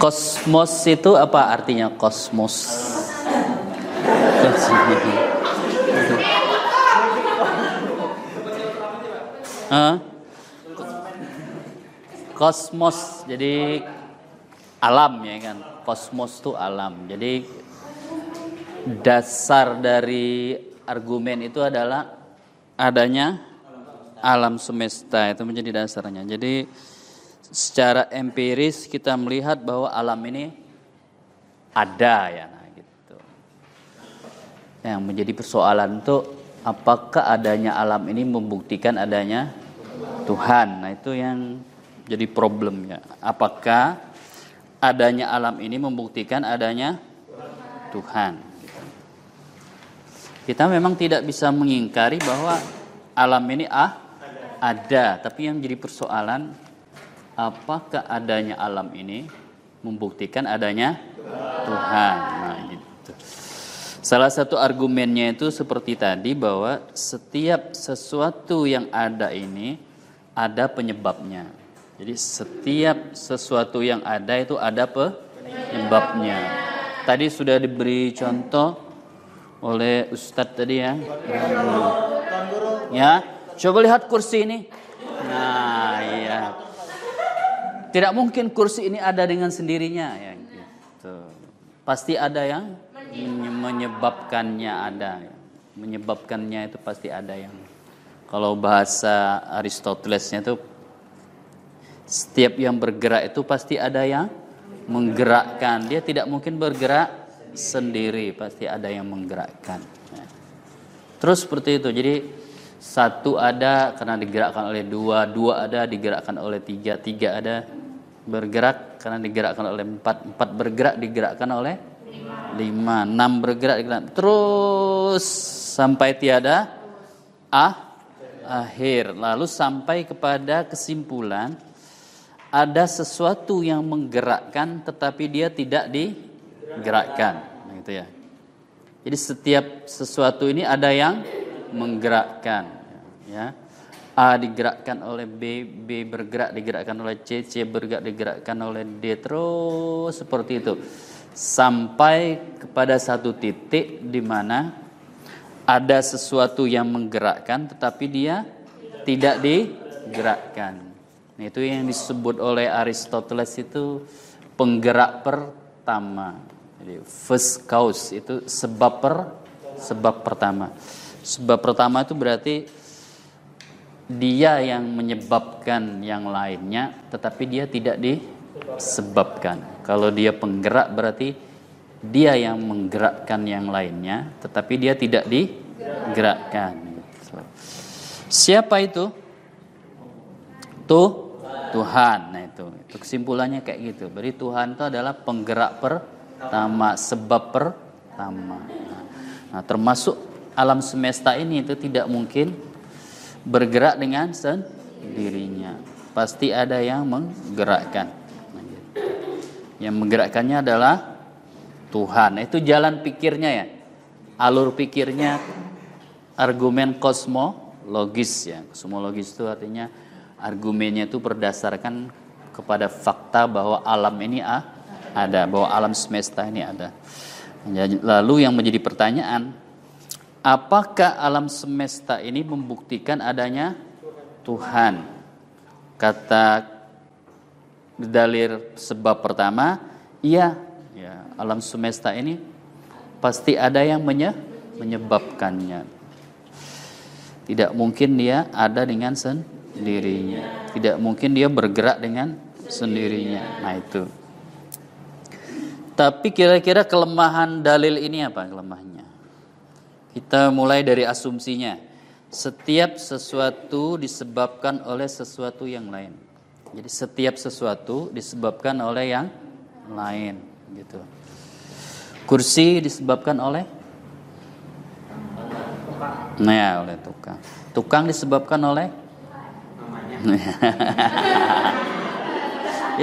Kosmos itu apa artinya kosmos? Kosmos jadi alam ya kan. Kosmos itu alam. Jadi dasar dari argumen itu adalah adanya alam semesta itu menjadi dasarnya. Jadi secara empiris kita melihat bahwa alam ini ada ya nah gitu. Yang menjadi persoalan itu apakah adanya alam ini membuktikan adanya Tuhan. Nah, itu yang jadi problemnya. Apakah adanya alam ini membuktikan adanya Tuhan? Kita memang tidak bisa mengingkari bahwa alam ini ah ada, tapi yang jadi persoalan apakah adanya alam ini membuktikan adanya Tuhan. Nah, gitu. Salah satu argumennya itu seperti tadi bahwa setiap sesuatu yang ada ini ada penyebabnya. Jadi setiap sesuatu yang ada itu ada penyebabnya. Tadi sudah diberi contoh oleh Ustadz tadi ya. Ya, coba lihat kursi ini. Nah. Tidak mungkin kursi ini ada dengan sendirinya ya gitu. Pasti ada yang menyebabkannya ada. Menyebabkannya itu pasti ada yang kalau bahasa Aristotelesnya itu setiap yang bergerak itu pasti ada yang menggerakkan. Dia tidak mungkin bergerak sendiri, pasti ada yang menggerakkan. Terus seperti itu. Jadi satu ada karena digerakkan oleh dua, dua ada digerakkan oleh tiga, tiga ada bergerak karena digerakkan oleh empat, empat bergerak digerakkan oleh lima, enam bergerak digerakkan. terus sampai tiada ah akhir. Lalu sampai kepada kesimpulan ada sesuatu yang menggerakkan tetapi dia tidak digerakkan, nah, gitu ya. Jadi setiap sesuatu ini ada yang menggerakkan, ya. A digerakkan oleh B, B bergerak digerakkan oleh C, C bergerak digerakkan oleh D terus seperti itu sampai kepada satu titik di mana ada sesuatu yang menggerakkan tetapi dia tidak digerakkan. Nah, itu yang disebut oleh Aristoteles itu penggerak pertama. Jadi first cause itu sebab per sebab pertama. Sebab pertama itu berarti dia yang menyebabkan yang lainnya tetapi dia tidak disebabkan. Kalau dia penggerak berarti dia yang menggerakkan yang lainnya tetapi dia tidak digerakkan. Siapa itu? Tuh Tuhan. Nah itu, itu kesimpulannya kayak gitu. Berarti Tuhan itu adalah penggerak pertama, sebab pertama. Nah, termasuk alam semesta ini itu tidak mungkin bergerak dengan sendirinya. Pasti ada yang menggerakkan. Yang menggerakkannya adalah Tuhan. Itu jalan pikirnya ya. Alur pikirnya argumen kosmologis ya. Kosmologis itu artinya argumennya itu berdasarkan kepada fakta bahwa alam ini ada, bahwa alam semesta ini ada. Lalu yang menjadi pertanyaan, Apakah alam semesta ini membuktikan adanya Tuhan? Kata dalil sebab pertama, iya, ya, alam semesta ini pasti ada yang menye menyebabkannya. Tidak mungkin dia ada dengan sendirinya. Tidak mungkin dia bergerak dengan sendirinya. Nah, itu. Tapi kira-kira kelemahan dalil ini apa kelemahannya? Kita mulai dari asumsinya. Setiap sesuatu disebabkan oleh sesuatu yang lain. Jadi setiap sesuatu disebabkan oleh yang lain gitu. Kursi disebabkan oleh Nah, ya, oleh tukang. Tukang disebabkan oleh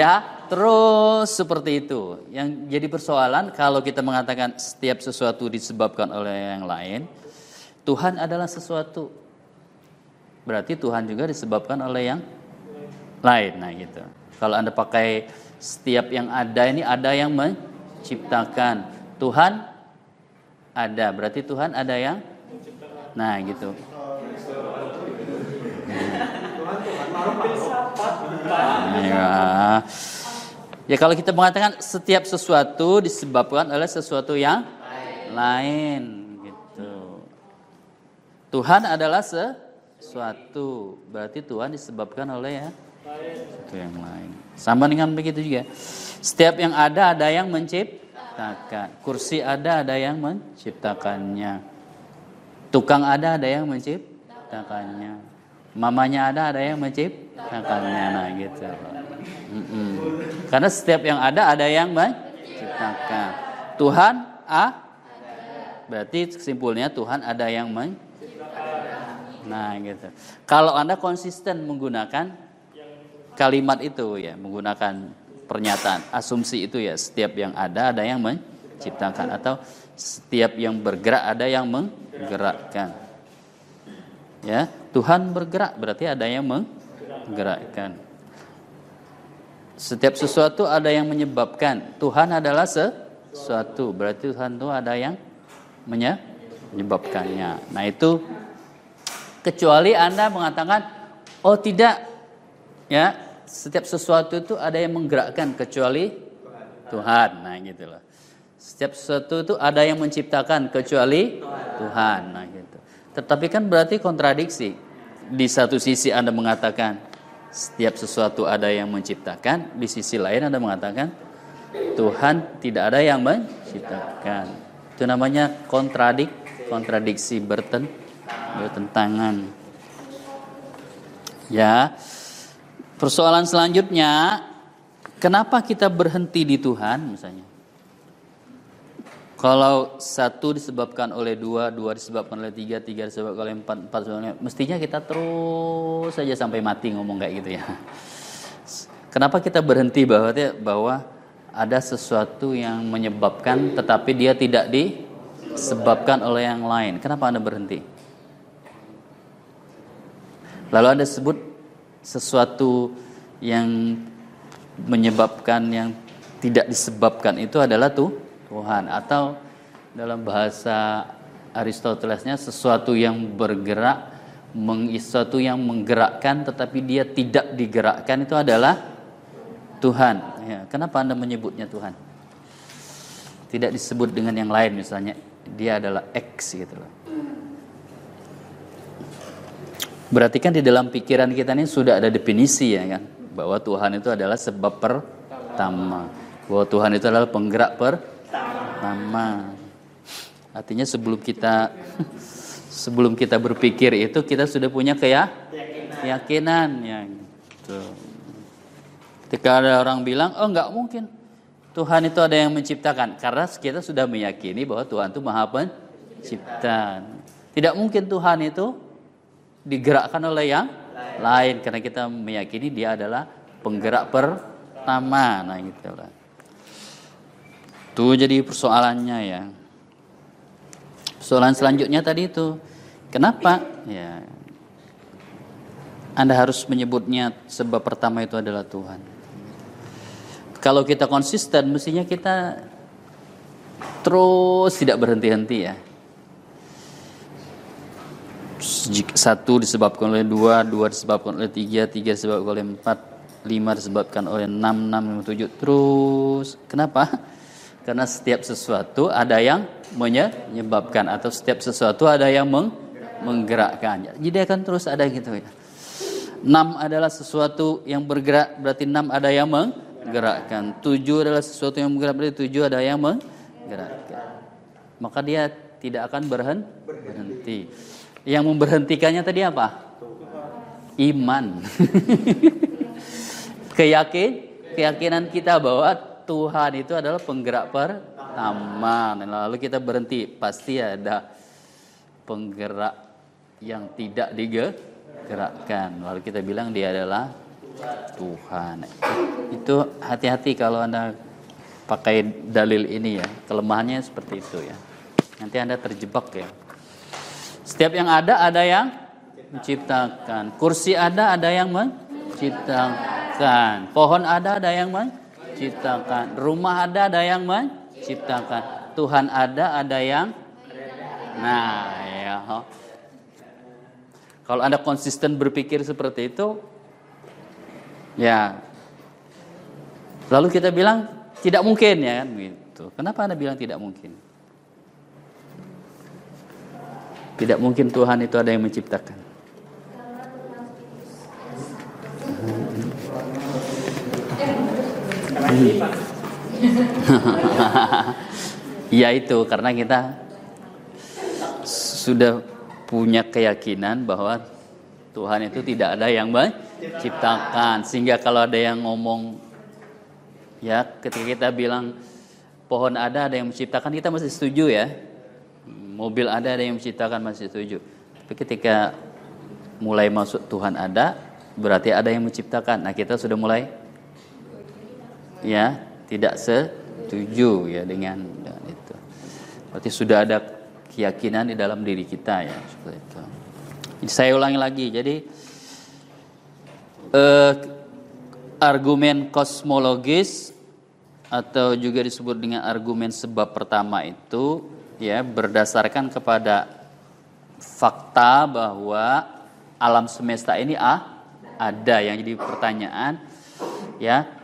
ya, Terus seperti itu. Yang jadi persoalan kalau kita mengatakan setiap sesuatu disebabkan oleh yang lain, Tuhan adalah sesuatu. Berarti Tuhan juga disebabkan oleh yang lain. Nah gitu. Kalau Anda pakai setiap yang ada ini ada yang menciptakan. Tuhan ada, berarti Tuhan ada yang Nah, gitu. Nah, ya. Ya kalau kita mengatakan setiap sesuatu disebabkan oleh sesuatu yang lain, gitu. Tuhan adalah sesuatu, berarti Tuhan disebabkan oleh ya sesuatu yang lain. Sama dengan begitu juga. Setiap yang ada ada yang menciptakan. Kursi ada ada yang menciptakannya. Tukang ada ada yang menciptakannya. Mamanya ada ada yang menciptakannya. Nah gitu. Mm -mm. Karena setiap yang ada ada yang menciptakan. Tuhan A berarti kesimpulannya Tuhan ada yang menciptakan. Nah gitu. Kalau Anda konsisten menggunakan kalimat itu ya, menggunakan pernyataan asumsi itu ya, setiap yang ada ada yang menciptakan atau setiap yang bergerak ada yang menggerakkan. Ya, Tuhan bergerak berarti ada yang menggerakkan. Setiap sesuatu ada yang menyebabkan. Tuhan adalah sesuatu, berarti Tuhan itu ada yang menyebabkannya. Nah, itu kecuali Anda mengatakan oh tidak ya, setiap sesuatu itu ada yang menggerakkan kecuali Tuhan. Nah, gitu loh. Setiap sesuatu itu ada yang menciptakan kecuali Tuhan. Nah. Tetapi kan berarti kontradiksi. Di satu sisi Anda mengatakan setiap sesuatu ada yang menciptakan, di sisi lain Anda mengatakan Tuhan tidak ada yang menciptakan. Itu namanya kontradik, kontradiksi berten, bertentangan. Ya. Persoalan selanjutnya, kenapa kita berhenti di Tuhan misalnya? Kalau satu disebabkan oleh dua, dua disebabkan oleh tiga, tiga disebabkan oleh empat, empat disebabkan oleh mestinya kita terus saja sampai mati ngomong kayak gitu ya. Kenapa kita berhenti bahwa bahwa ada sesuatu yang menyebabkan tetapi dia tidak disebabkan oleh yang lain? Kenapa Anda berhenti? Lalu Anda sebut sesuatu yang menyebabkan yang tidak disebabkan itu adalah tuh Tuhan atau dalam bahasa Aristotelesnya sesuatu yang bergerak sesuatu yang menggerakkan tetapi dia tidak digerakkan itu adalah Tuhan. Ya, kenapa Anda menyebutnya Tuhan? Tidak disebut dengan yang lain misalnya dia adalah X gitu loh. Berarti kan di dalam pikiran kita ini sudah ada definisi ya kan bahwa Tuhan itu adalah sebab pertama. Bahwa Tuhan itu adalah penggerak per pertama. Artinya sebelum kita sebelum kita berpikir itu kita sudah punya kayak keyakinan ya gitu. Ketika ada orang bilang, "Oh, nggak mungkin. Tuhan itu ada yang menciptakan." Karena kita sudah meyakini bahwa Tuhan itu Maha Pencipta. Tidak mungkin Tuhan itu digerakkan oleh yang lain karena kita meyakini dia adalah penggerak pertama. Nah, gitu lah. Itu jadi persoalannya ya. Persoalan selanjutnya tadi itu, kenapa? Ya, Anda harus menyebutnya sebab pertama itu adalah Tuhan. Kalau kita konsisten, mestinya kita terus tidak berhenti-henti ya. Satu disebabkan oleh dua, dua disebabkan oleh tiga, tiga disebabkan oleh empat, lima disebabkan oleh enam, enam, tujuh. Terus, kenapa? Karena setiap sesuatu ada yang menyebabkan atau setiap sesuatu ada yang meng menggerakkan. Jadi akan terus ada gitu ya. Enam adalah sesuatu yang bergerak berarti enam ada yang menggerakkan. Tujuh adalah sesuatu yang bergerak berarti tujuh ada yang menggerakkan. Maka dia tidak akan berhenti. Yang memberhentikannya tadi apa? Iman. Keyakin, keyakinan kita bahwa Tuhan itu adalah penggerak pertama. Lalu kita berhenti, pasti ada penggerak yang tidak digerakkan. Lalu kita bilang dia adalah Tuhan. Itu hati-hati kalau Anda pakai dalil ini ya. Kelemahannya seperti itu ya. Nanti Anda terjebak ya. Setiap yang ada ada yang menciptakan. Kursi ada ada yang menciptakan. Pohon ada, ada yang menciptakan. Rumah ada, ada yang menciptakan. Tuhan ada, ada yang Nah, ya. Kalau Anda konsisten berpikir seperti itu, ya. Lalu kita bilang tidak mungkin ya kan gitu. Kenapa Anda bilang tidak mungkin? Tidak mungkin Tuhan itu ada yang menciptakan. ya itu karena kita sudah punya keyakinan bahwa Tuhan itu tidak ada yang menciptakan. Sehingga kalau ada yang ngomong ya ketika kita bilang pohon ada ada yang menciptakan kita masih setuju ya. Mobil ada ada yang menciptakan masih setuju. Tapi ketika mulai masuk Tuhan ada berarti ada yang menciptakan. Nah kita sudah mulai ya tidak setuju ya dengan, itu. Berarti sudah ada keyakinan di dalam diri kita ya seperti itu. Saya ulangi lagi jadi eh, argumen kosmologis atau juga disebut dengan argumen sebab pertama itu ya berdasarkan kepada fakta bahwa alam semesta ini ah ada. Yang jadi pertanyaan ya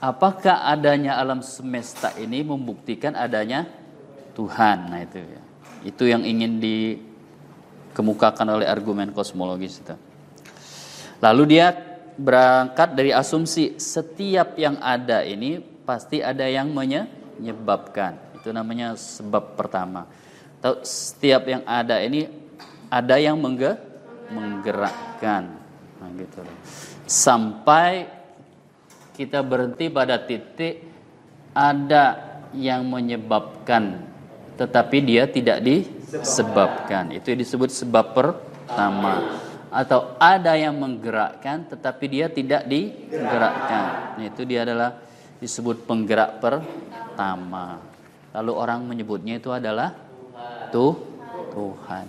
apakah adanya alam semesta ini membuktikan adanya Tuhan nah itu ya itu yang ingin dikemukakan oleh argumen kosmologis itu lalu dia berangkat dari asumsi setiap yang ada ini pasti ada yang menyebabkan itu namanya sebab pertama. Tahu setiap yang ada ini ada yang mengge menggerakkan. Nah, gitu. Sampai kita berhenti pada titik ada yang menyebabkan tetapi dia tidak disebabkan. Itu disebut sebab pertama. Atau ada yang menggerakkan tetapi dia tidak digerakkan. Nah, itu dia adalah disebut penggerak pertama. Lalu orang menyebutnya itu adalah tuh Tuhan.